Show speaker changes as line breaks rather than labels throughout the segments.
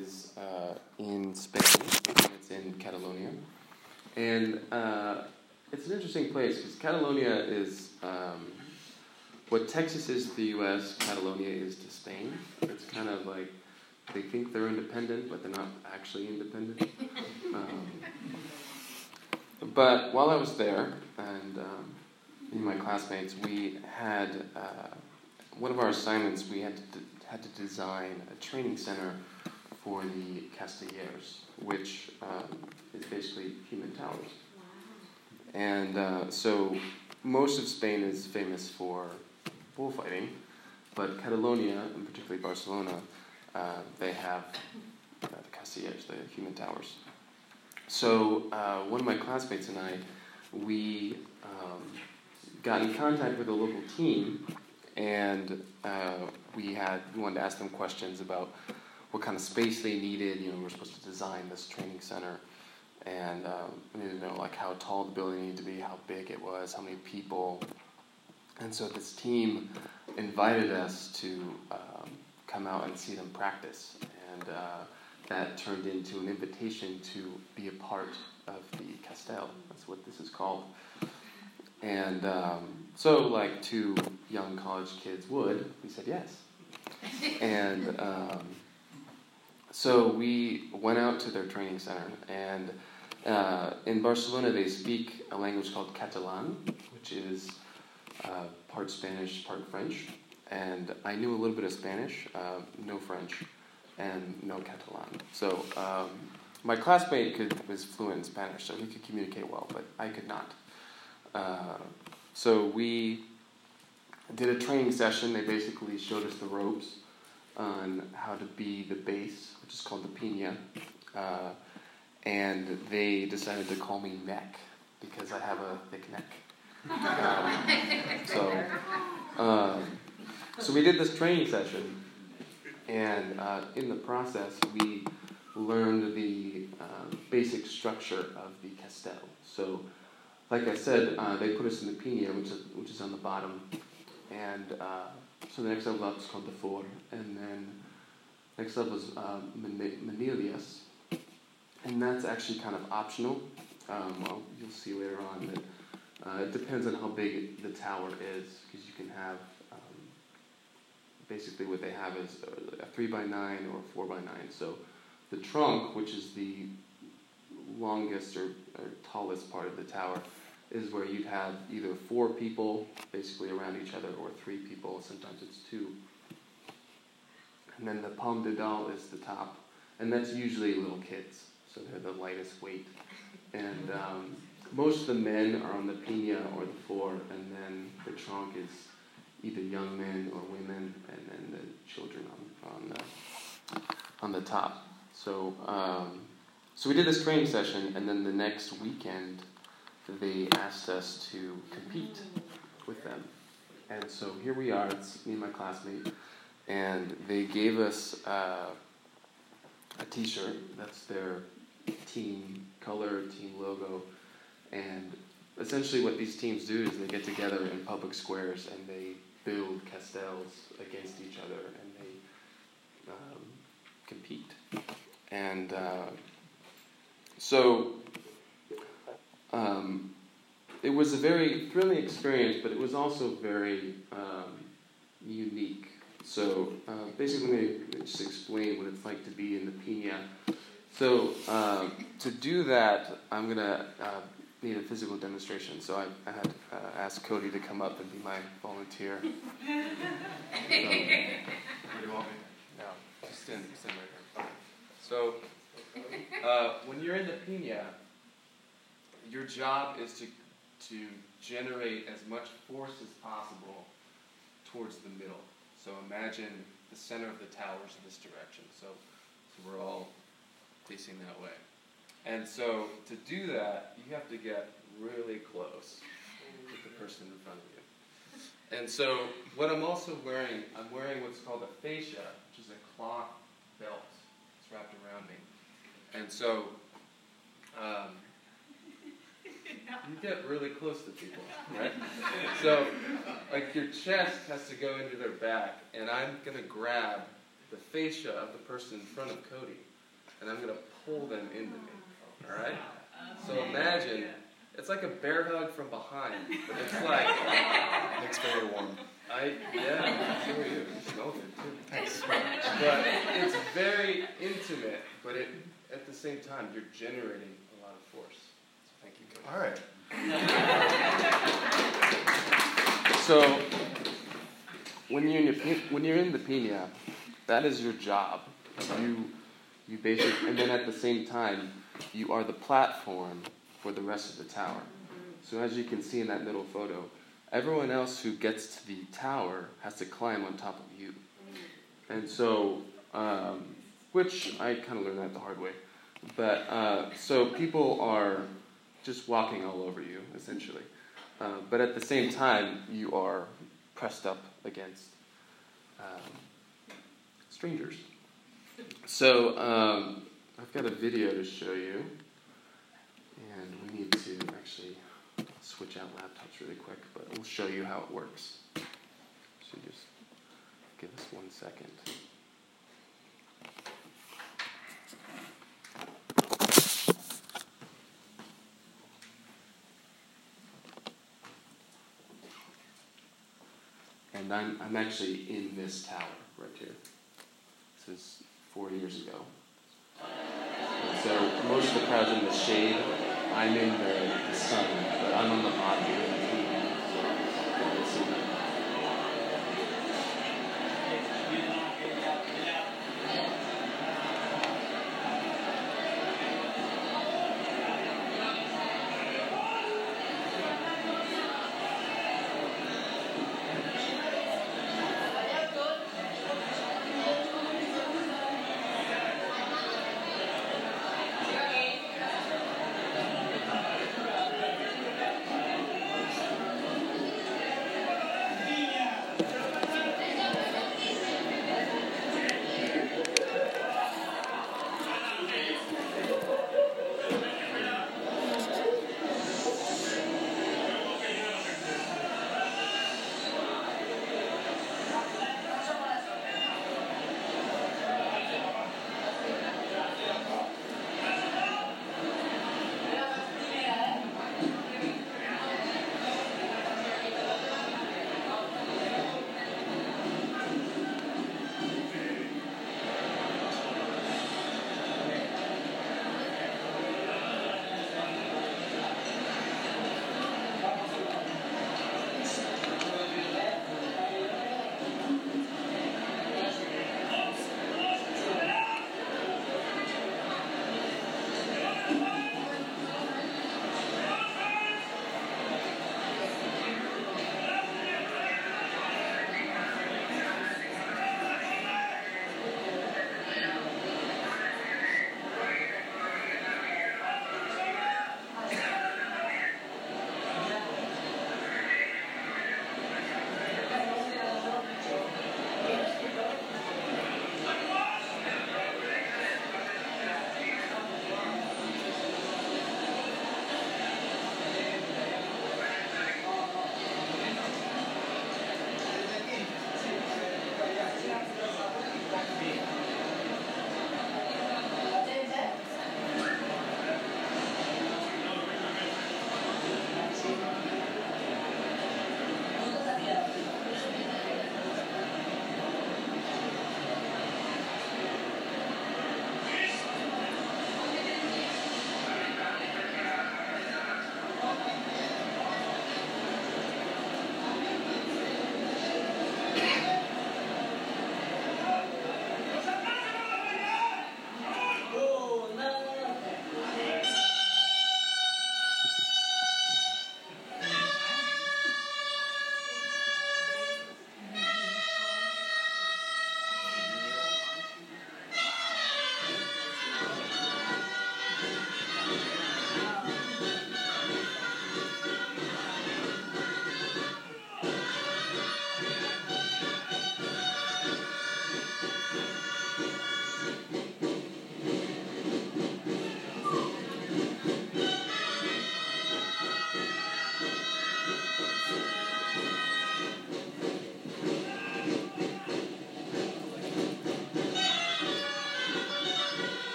is uh, in Spain. It's in Catalonia, and uh, it's an interesting place because Catalonia is um, what Texas is to the U.S. Catalonia is to Spain. It's kind of like they think they're independent, but they're not actually independent. Um, but while I was there, and um, and my classmates, we had uh, one of our assignments. We had to d- had to design a training center for the Castellers, which um, is basically human towers. And uh, so most of Spain is famous for bullfighting, but Catalonia, and particularly Barcelona, uh, they have uh, the Castellers, the human towers. So uh, one of my classmates and I, we um, got in contact with a local team, and uh, we had we wanted to ask them questions about what kind of space they needed. You know, we were supposed to design this training center, and um, we needed to know like how tall the building needed to be, how big it was, how many people. And so this team invited us to um, come out and see them practice, and uh, that turned into an invitation to be a part of the Castell. That's what this is called. And um, so, like two young college kids would, we said yes. and um, so we went out to their training center, and uh, in Barcelona they speak a language called Catalan, which is uh, part Spanish, part French. And I knew a little bit of Spanish, uh, no French, and no Catalan. So um, my classmate could, was fluent in Spanish, so he could communicate well, but I could not. Uh, so we did a training session. They basically showed us the ropes on how to be the base, which is called the pinya. Uh, and they decided to call me neck because I have a thick neck. Um, so, um, so we did this training session, and uh, in the process, we learned the uh, basic structure of the castell. So, like I said, uh, they put us in the pinya, which is, which is on the bottom, and uh, so the next level up is called the four, and then next level is uh, manillas, and that's actually kind of optional. Um, you'll see later on that uh, it depends on how big the tower is, because you can have um, basically what they have is a three by nine or a four by nine. So the trunk, which is the longest or, or tallest part of the tower, is where you'd have either four people basically around each other or three people. Sometimes it's two. And then the pom de dalt is the top, and that's usually little kids, so they're the lightest weight. And um, most of the men are on the pinya or the four, and then the trunk is either young men or women, and then the children on, on the on the top. So um, so we did this training session, and then the next weekend they asked us to compete with them. And so here we are, it's me and my classmate, and they gave us uh, a t shirt. That's their team color, team logo. And essentially, what these teams do is they get together in public squares and they build castells against each other and they um, compete. And uh, so um, it was a very thrilling experience, but it was also very um, unique. So uh, basically, let me just explain what it's like to be in the pinya. So uh, to do that, I'm gonna uh, need a physical demonstration. So I, I had uh, ask Cody to come up and be my volunteer. so, where do you want me? No, just stand, stand right here. So uh, when you're in the pinya, your job is to to generate as much force as possible towards the middle. So imagine the center of the towers in this direction. So, so we're all facing that way. And so to do that, you have to get really close with the person in front of you. And so what I'm also wearing, I'm wearing what's called a faixa, which is a cloth belt. It's wrapped around me. And so um, you get really close to people, right? so, like your chest has to go into their back, and I'm gonna grab the faixa of the person in front of Cody and I'm going to pull them into me. All right? So imagine it's like a bear hug from behind, but it's like.
Nick's very warm.
I yeah, so are you. You smell good too. Thanks. But it's very intimate, but it at the same time you're generating a lot of force. So thank you.
All right.
So when you're in your, when you're in the pinya, that is your job. You you basically and then at the same time you are the platform for the rest of the tower. So as you can see in that middle photo, everyone else who gets to the tower has to climb on top of you. And so, um, which I kind of learned that the hard way. But uh, so people are just walking all over you, essentially. Uh, but at the same time, you are pressed up against um, strangers. So um, I've got a video to show you, and we need to actually switch out laptops really quick, but we'll show you how it works. So just give us one second. And I'm, I'm actually in this tower right here. This is four years ago. And so most of the crowd's in the shade. I'm in the, the sun, but I'm on the bottom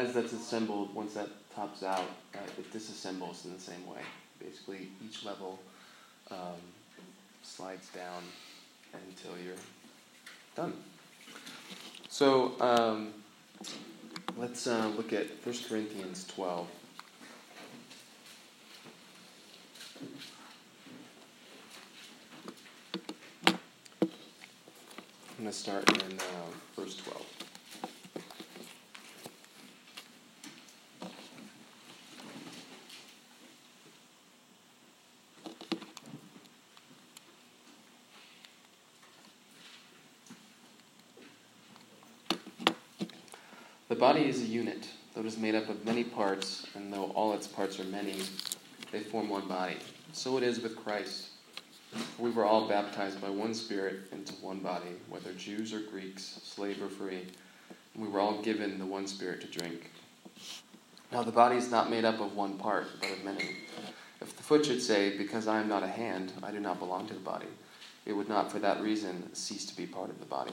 as that's assembled, once that tops out, uh, it disassembles in the same way. Basically, each level um, slides down until you're done. So, um, let's uh, look at 1 Corinthians 12. I'm going to start in uh, verse 12. The body is a unit, though it is made up of many parts, and though all its parts are many, they form one body. So it is with Christ. For We were all baptized by one Spirit into one body, whether Jews or Greeks, slave or free. And we were all given the one Spirit to drink. Now the body is not made up of one part, but of many. If the foot should say, Because I am not a hand, I do not belong to the body, it would not for that reason cease to be part of the body.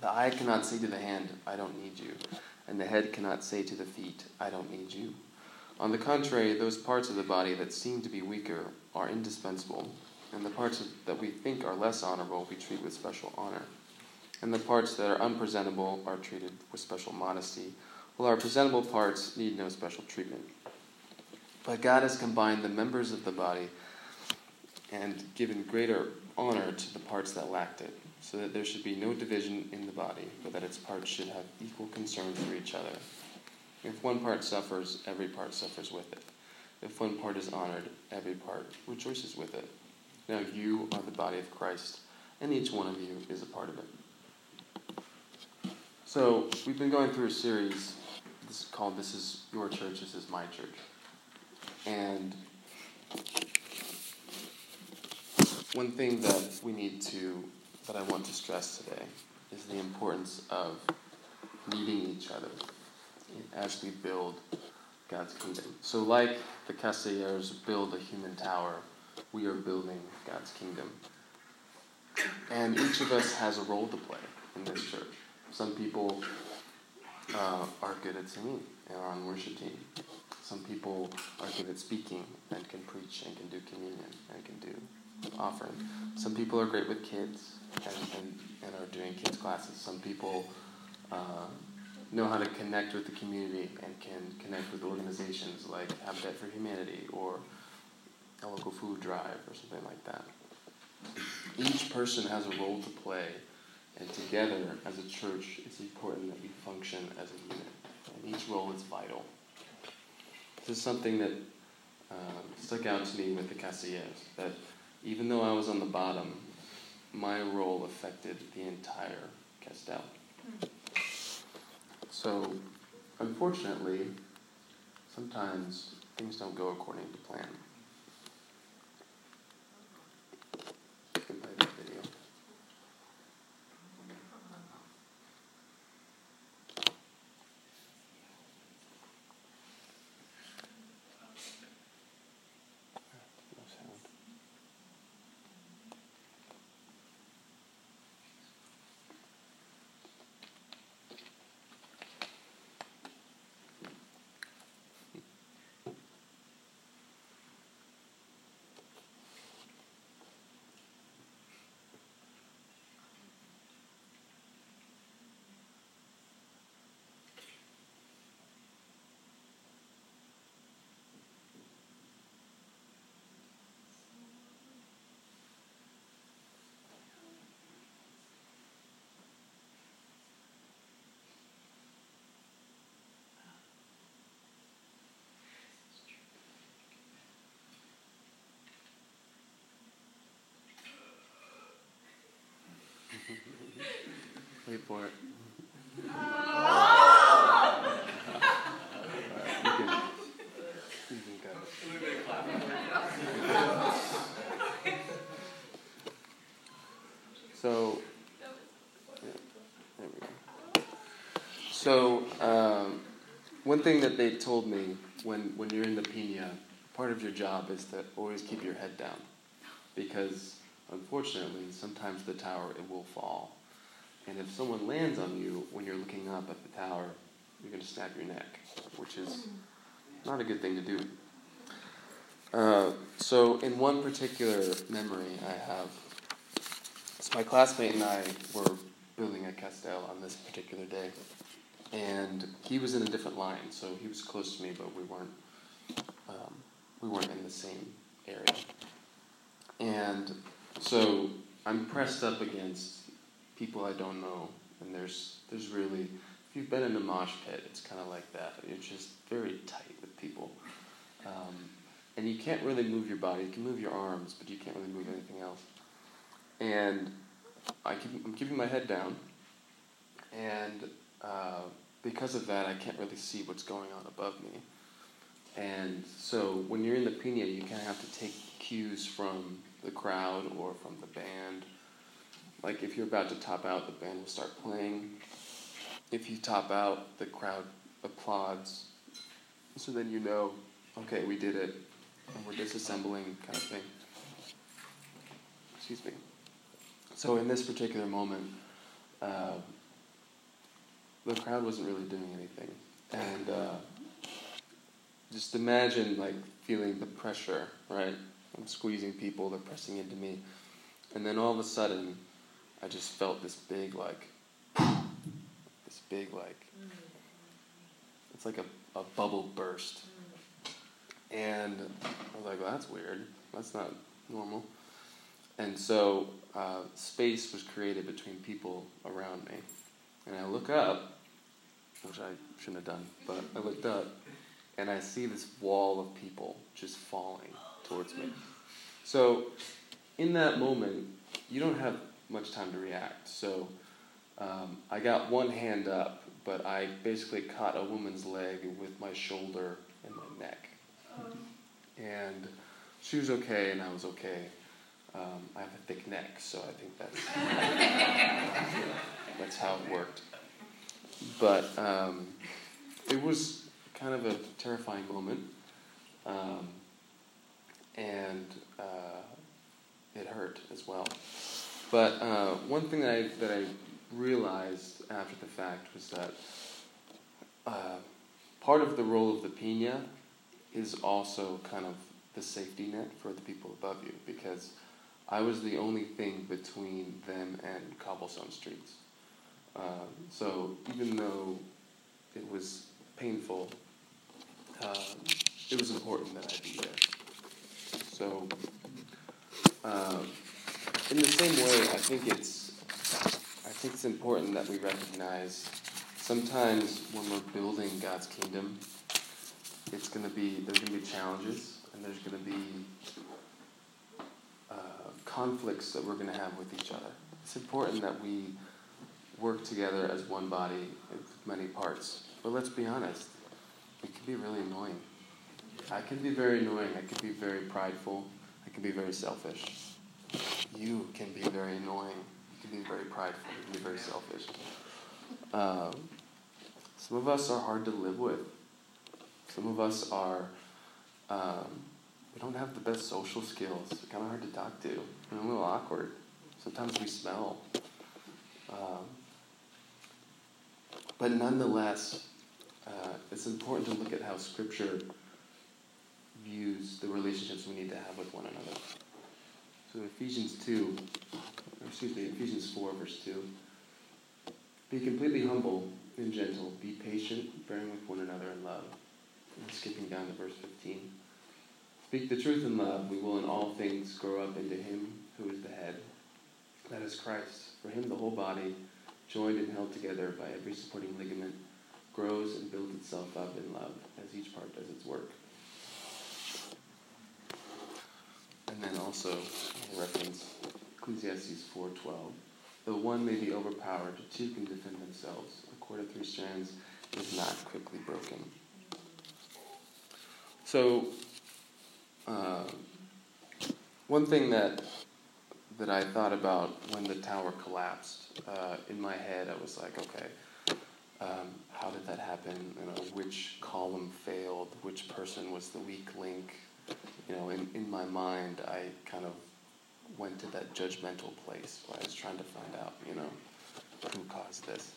The eye cannot say to the hand, I don't need you, and the head cannot say to the feet, I don't need you. On the contrary, those parts of the body that seem to be weaker are indispensable and the parts that we think are less honorable we treat with special honor. And the parts that are unpresentable are treated with special modesty, while our presentable parts need no special treatment. But God has combined the members of the body and given greater honor to the parts that lacked it, so that there should be no division in the body, but that its parts should have equal concern for each other. If one part suffers, every part suffers with it. If one part is honored, every part rejoices with it. Now you are the body of Christ, and each one of you is a part of it. So we've been going through a series this is called This Is Your Church, This Is My Church. And one thing that we need to, that I want to stress today, is the importance of meeting each other as we build God's kingdom. So, like the Castellers build a human tower, we are building God's kingdom. And each of us has a role to play in this church. Some people uh, are good at singing and are on worship team. Some people are good at speaking and can preach and can do communion and can do offering. Some people are great with kids and, and, and are doing kids classes. Some people uh, know how to connect with the community and can connect with organizations like Habitat for Humanity or a local food drive or something like that. Each person has a role to play, and together as a church, it's important that we function as a unit. And each role is vital. This is something that uh, stuck out to me with the Castellers, that even though I was on the bottom, my role affected the entire Castell. So, unfortunately, sometimes things don't go according to plan. Wait for it. So, yeah, there we go. So, um, one thing that they told me when, when you're in the pinya, part of your job is to always keep your head down because unfortunately sometimes the tower it will fall and if someone lands on you when you're looking up at the tower, you're going to snap your neck, which is not a good thing to do. Uh, so, in one particular memory I have, so my classmate and I were building a castell on this particular day, and he was in a different line, so he was close to me, but we weren't um, we weren't in the same area. And so I'm pressed up against people I don't know, and there's there's really if you've been in a mosh pit, it's kind of like that. You're just very tight with people. Um, and you can't really move your body. You can move your arms, but you can't really move anything else. And I keep, I'm keeping my head down, and uh, because of that, I can't really see what's going on above me. And so when you're in the pinya, you kind of have to take cues from the crowd or from the band. Like if you're about to top out, the band will start playing. If you top out, the crowd applauds. So then you know, okay, we did it and we're disassembling kind of thing. Excuse me. So in this particular moment, uh, the crowd wasn't really doing anything, and uh, just imagine like feeling the pressure, right? I'm squeezing people, they're pressing into me, and then all of a sudden, I just felt this big like, this big like, it's like a, a bubble burst and I was like, well, that's weird. That's not normal. And so uh, space was created between people around me. And I look up, which I shouldn't have done, but I looked up and I see this wall of people just falling towards me. So in that moment, you don't have much time to react. So um, I got one hand up, but I basically caught a woman's leg with my shoulder and my neck and she was okay, and I was okay. Um, I have a thick neck, so I think that's that's how it worked. But um, it was kind of a terrifying moment, um, and uh, it hurt as well. But uh, one thing that I that I realized after the fact was that uh, part of the role of the pinya is also kind of the safety net for the people above you because I was the only thing between them and cobblestone streets. Um, so even though it was painful, um, it was important that I be there. So um, in the same way, I think it's I think it's important that we recognize sometimes when we're building God's kingdom it's to be there's going to be challenges and there's going to be uh, conflicts that we're going to have with each other. It's important that we work together as one body with many parts. But let's be honest, it can be really annoying. I can be very annoying. I can be very prideful. I can be very selfish. You can be very annoying. You can be very prideful. You can be very selfish. Um, some of us are hard to live with. Some of us are, um, we don't have the best social skills. We're kind of hard to talk to. We're a little awkward. Sometimes we smell. Um, but nonetheless, uh, it's important to look at how Scripture views the relationships we need to have with one another. So Ephesians 2, excuse me, Ephesians 4, verse 2. Be completely humble and gentle. Be patient, bearing with one another in love skipping down to verse 15. Speak the truth in love, we will in all things grow up into Him who is the head. That is Christ. For Him, the whole body, joined and held together by every supporting ligament, grows and builds itself up in love as each part does its work. And then also reference Ecclesiastes 4:12. Though one may be overpowered, two can defend themselves. A cord of three strands is not quickly broken. So, uh, one thing that that I thought about when the tower collapsed. Uh, in my head, I was like, okay, um, how did that happen? You know, which column failed? Which person was the weak link? You know, in, in my mind, I kind of went to that judgmental place where I was trying to find out, you know, who caused this.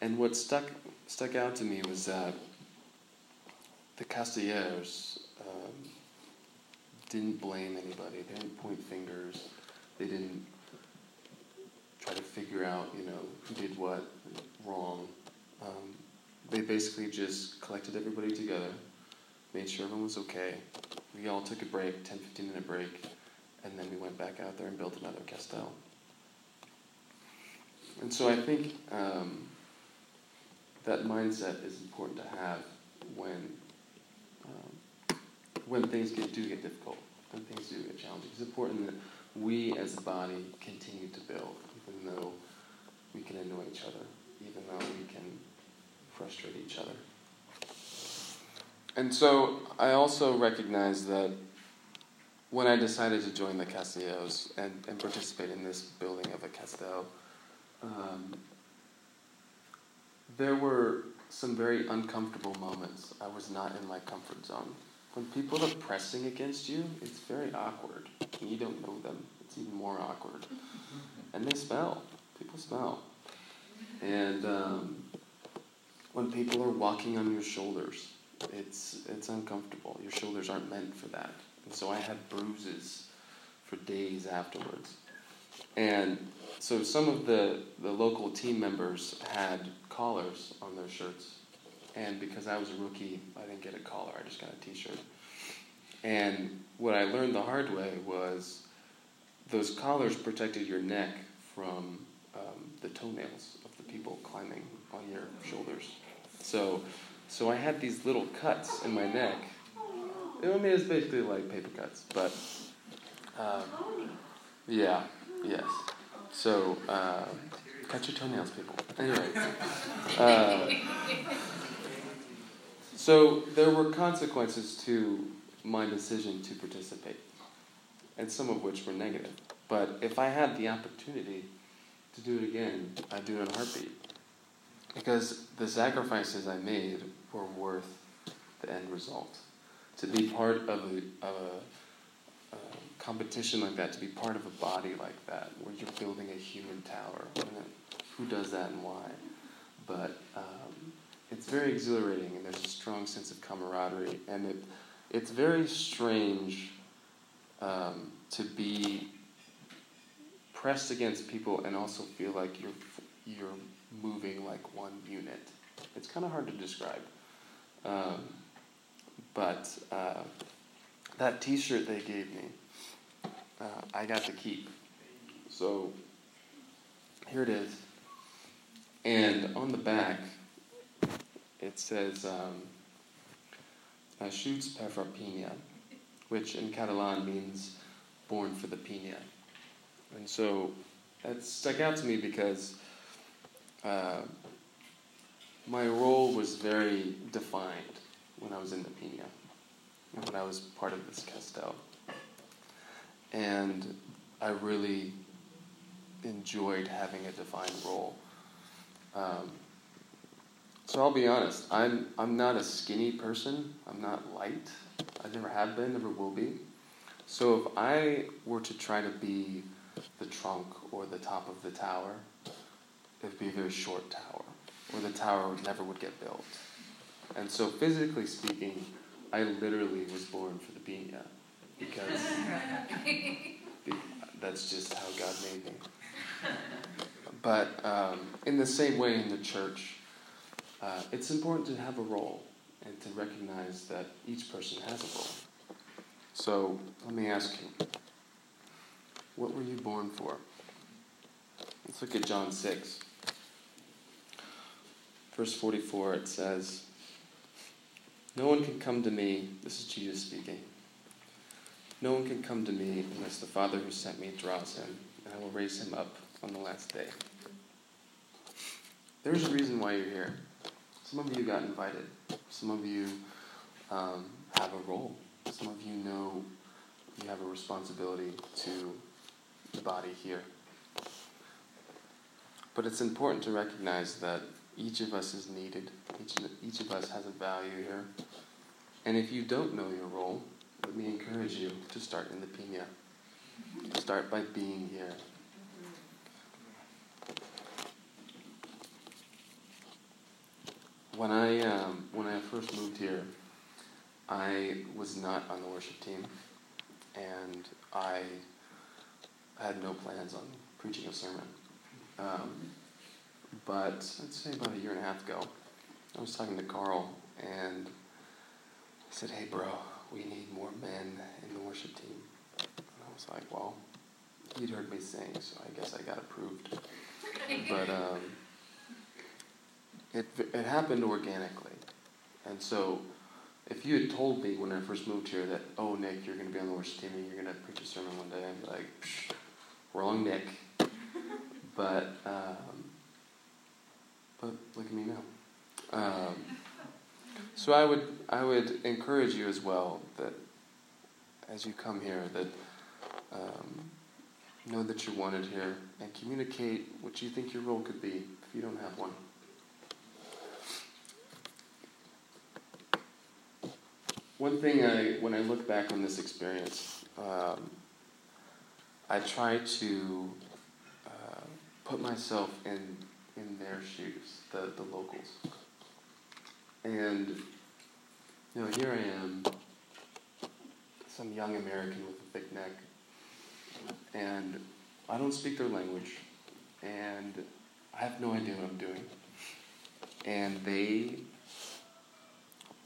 And what stuck stuck out to me was that the Castellers um, didn't blame anybody. They didn't point fingers. They didn't try to figure out, you know, who did what wrong. Um, they basically just collected everybody together, made sure everyone was okay. We all took a break, 10, 15 minute break, and then we went back out there and built another castell. And so I think um, that mindset is important to have when um, when things get, do get difficult, when things do get challenging. It's important that we as a body continue to build, even though we can annoy each other, even though we can frustrate each other. And so I also recognize that when I decided to join the Castellos and, and participate in this building of a Castell, um, there were some very uncomfortable moments. I was not in my comfort zone. When people are pressing against you, it's very awkward. And you don't know them, it's even more awkward. And they smell. People smell. And um, when people are walking on your shoulders, it's, it's uncomfortable. Your shoulders aren't meant for that. And so I had bruises for days afterwards. And so some of the, the local team members had collars on their shirts. And because I was a rookie, I didn't get a collar, I just got a t shirt. And what I learned the hard way was those collars protected your neck from um, the toenails of the people climbing on your shoulders. So, so I had these little cuts in my neck. I mean, it's basically like paper cuts, but um, yeah, yes. So, uh, cut your toenails, people. Anyway, uh, so there were consequences to my decision to participate, and some of which were negative. But if I had the opportunity to do it again, I'd do it in a heartbeat. Because the sacrifices I made were worth the end result. To be part of a, of a, a competition like that, to be part of a body like that, where you're building a human tower. Who does that and why? But um, it's very exhilarating, and there's a strong sense of camaraderie, and it, it's very strange um, to be pressed against people and also feel like you're you're moving like one unit. It's kind of hard to describe. Um, but uh, that T-shirt they gave me, uh, I got to keep. So here it is, and on the back it says um, "Nascuts per Pinya," which in Catalan means "born for the Pinya." And so that stuck out to me because uh, my role was very defined when I was in the Pinya, when I was part of this Castell. And I really enjoyed having a defined role. Um, so I'll be honest, I'm, I'm not a skinny person. I'm not light. I never have been, never will be. So if I were to try to be the trunk or the top of the tower, it would be a very short tower, or the tower never would get built. And so, physically speaking, I literally was born for the pinya because that's just how God made me. But um, in the same way, in the church, uh, it's important to have a role and to recognize that each person has a role. So let me ask you what were you born for? Let's look at John 6. Verse 44, it says, No one can come to me, this is Jesus speaking. No one can come to me unless the Father who sent me draws him, and I will raise him up on the last day. There's a reason why you're here. Some of you got invited. Some of you um, have a role. Some of you know you have a responsibility to the body here. But it's important to recognize that each of us is needed. Each, each of us has a value here. And if you don't know your role, let me encourage you to start in the Pinya. Start by being here. When I um, when I first moved here, I was not on the worship team, and I had no plans on preaching a sermon. Um, but I'd say about a year and a half ago, I was talking to Carl, and he said, "Hey, bro, we need more men in the worship team." And I was like, "Well." He'd heard me sing, so I guess I got approved. but um, it, it happened organically. And so, if you had told me when I first moved here that, oh, Nick, you're going to be on the worship team and you're going to preach a sermon one day, I'd be like, wrong Nick. but, um, but look at me now. Um, so I would, I would encourage you as well that as you come here, that um, know that you're wanted here and communicate what you think your role could be if you don't have one. One thing I, when I look back on this experience, um, I try to uh, put myself in in their shoes, the, the locals. And you know, here I am, some young American with a thick neck, and I don't speak their language, and I have no idea what I'm doing. And they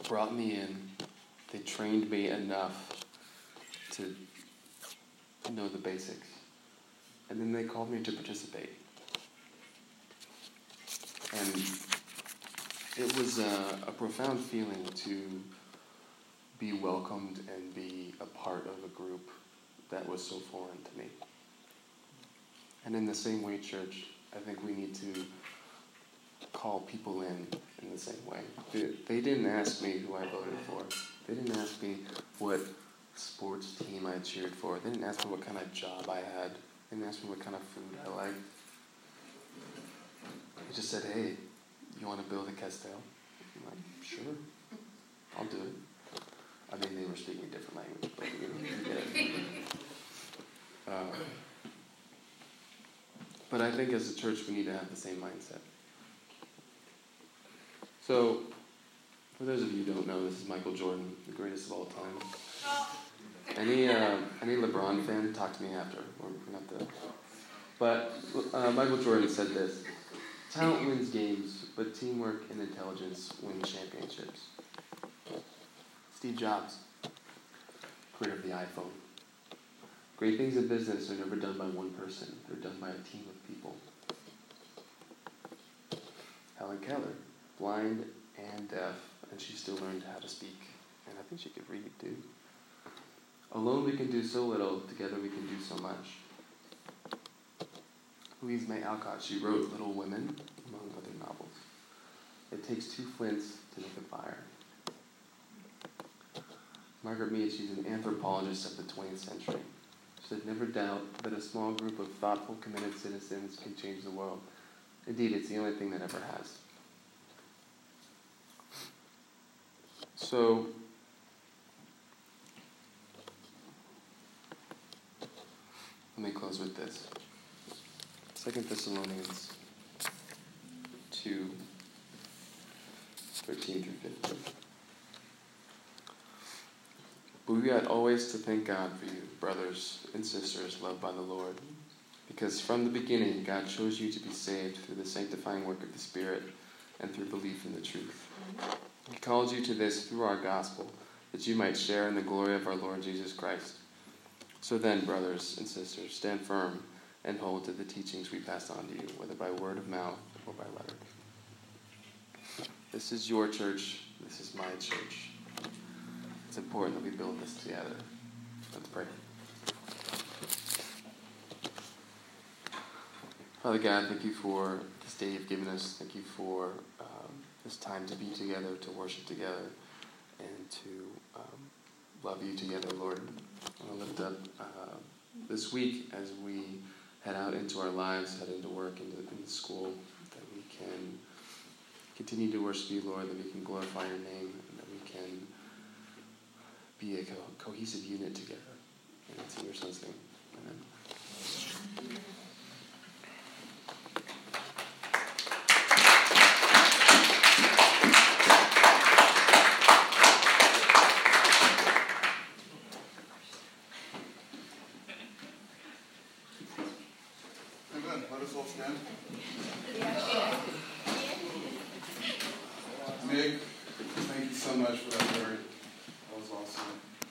brought me in they trained me enough to know the basics. And then they called me to participate. And it was a, a profound feeling to be welcomed and be a part of a group that was so foreign to me. And in the same way, church, I think we need to call people in in the same way. They, didn't ask me who I voted for. They didn't ask me what sports team I cheered for. They didn't ask me what kind of job I had. They didn't ask me what kind of food I liked. They just said, hey, you want to build a castell? I'm like, sure, I'll do it. I mean, they were speaking a different language, but you know, it. Uh, but I think as a church, we need to have the same mindset. So, for those of you who don't know, this is Michael Jordan, the greatest of all time. Any uh, any LeBron fan, talk to me after. We're not the. But uh, Michael Jordan said this: "Talent wins games, but teamwork and intelligence win championships." Steve Jobs, creator of the iPhone. Great things in business are never done by one person; they're done by a team of people. Helen Keller, blind and deaf and she still learned how to speak. And I think she could read too. Alone we can do so little, together we can do so much. Louisa May Alcott, she wrote Little Women, among other novels. It takes two flints to make a fire. Margaret Mead, she's an anthropologist of the 20th century. She said, Never doubt that a small group of thoughtful, committed citizens can change the world. Indeed, it's the only thing that ever has. So, let me close with this. Second Thessalonians 2 13 through 15. But we ought always to thank God for you, brothers and sisters loved by the Lord, because from the beginning God chose you to be saved through the sanctifying work of the Spirit and through belief in the truth. He called you to this through our gospel, that you might share in the glory of our Lord Jesus Christ. So then, brothers and sisters, stand firm and hold to the teachings we pass on to you, whether by word of mouth or by letter. This is your church. This is my church. It's important that we build this together. Let's pray. Father God, thank you for this day you've given us. Thank you for this time to be together, to worship together, and to um, love you together, Lord. I lift up uh, this week as we head out into our lives, head into work, into, into school, that we can continue to worship you, Lord, that we can glorify your name, and that we can be a co- cohesive unit together. And it's in your son's name.